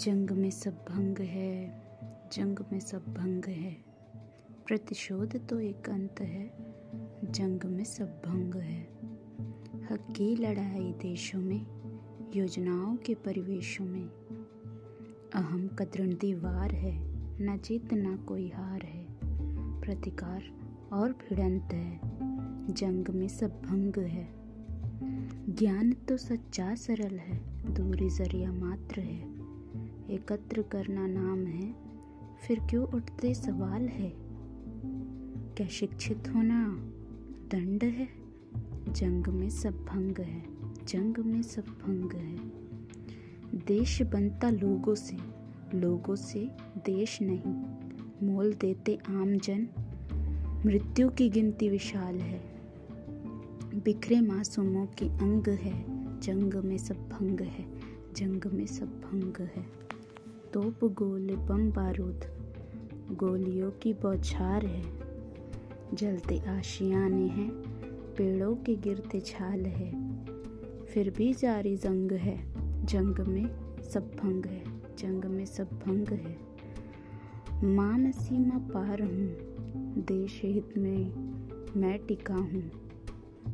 जंग में सब भंग है, जंग में सब भंग है। प्रतिशोध तो एक अंत है, जंग में सब भंग है। हक की लड़ाई देशों में, योजनाओं के परिवेशों में। अहम कदरण दीवार है, न जीत न कोई हार है। प्रतिकार और भिड़ंत है, जंग में सब भंग है। ज्ञान तो सच्चा सरल है, दूरी ज़रिया मात्र है। एकत्र करना नाम है, फिर क्यों उठते सवाल है? क्या शिक्षित होना दंड है? जंग में सब भंग है, जंग में सब भंग है। देश बनता लोगों से लोगों से देश नहीं। मोल देते आम जन, मृत्यु की गिनती विशाल है। बिखरे मासूमों की अंग है, जंग में सब भंग है, जंग में सब भंग है। तोप गोले बम बारूद। गोलियों की बौछार है। जलते आशियाने हैं। पेड़ों के गिरते छाल है। फिर भी जारी जंग है। जंग में सब भंग है। जंग में सब भंग है। मान सीमा पार हूँ। देश हित में मैं टिका हूँ।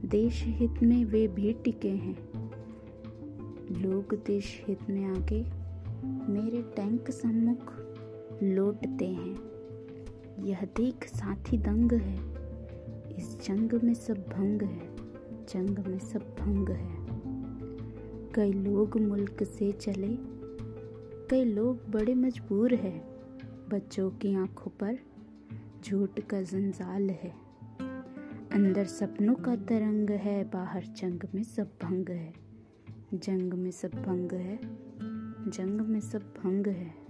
देश हित में वे भी टिके हैं। लोग देश हित में आगे मेरे टैंक सम्मुख लौटते हैं। यह देख साथी दंग है। इस जंग में सब भंग है। जंग में सब भंग है। कई लोग मुल्क से चले। कई लोग बड़े मजबूर है। बच्चों की आँखों पर झूठ का जंजाल है। अंदर सपनों का तरंग है। बाहर जंग में सब भंग है। जंग में सब भंग है। जंग में सब भंग है।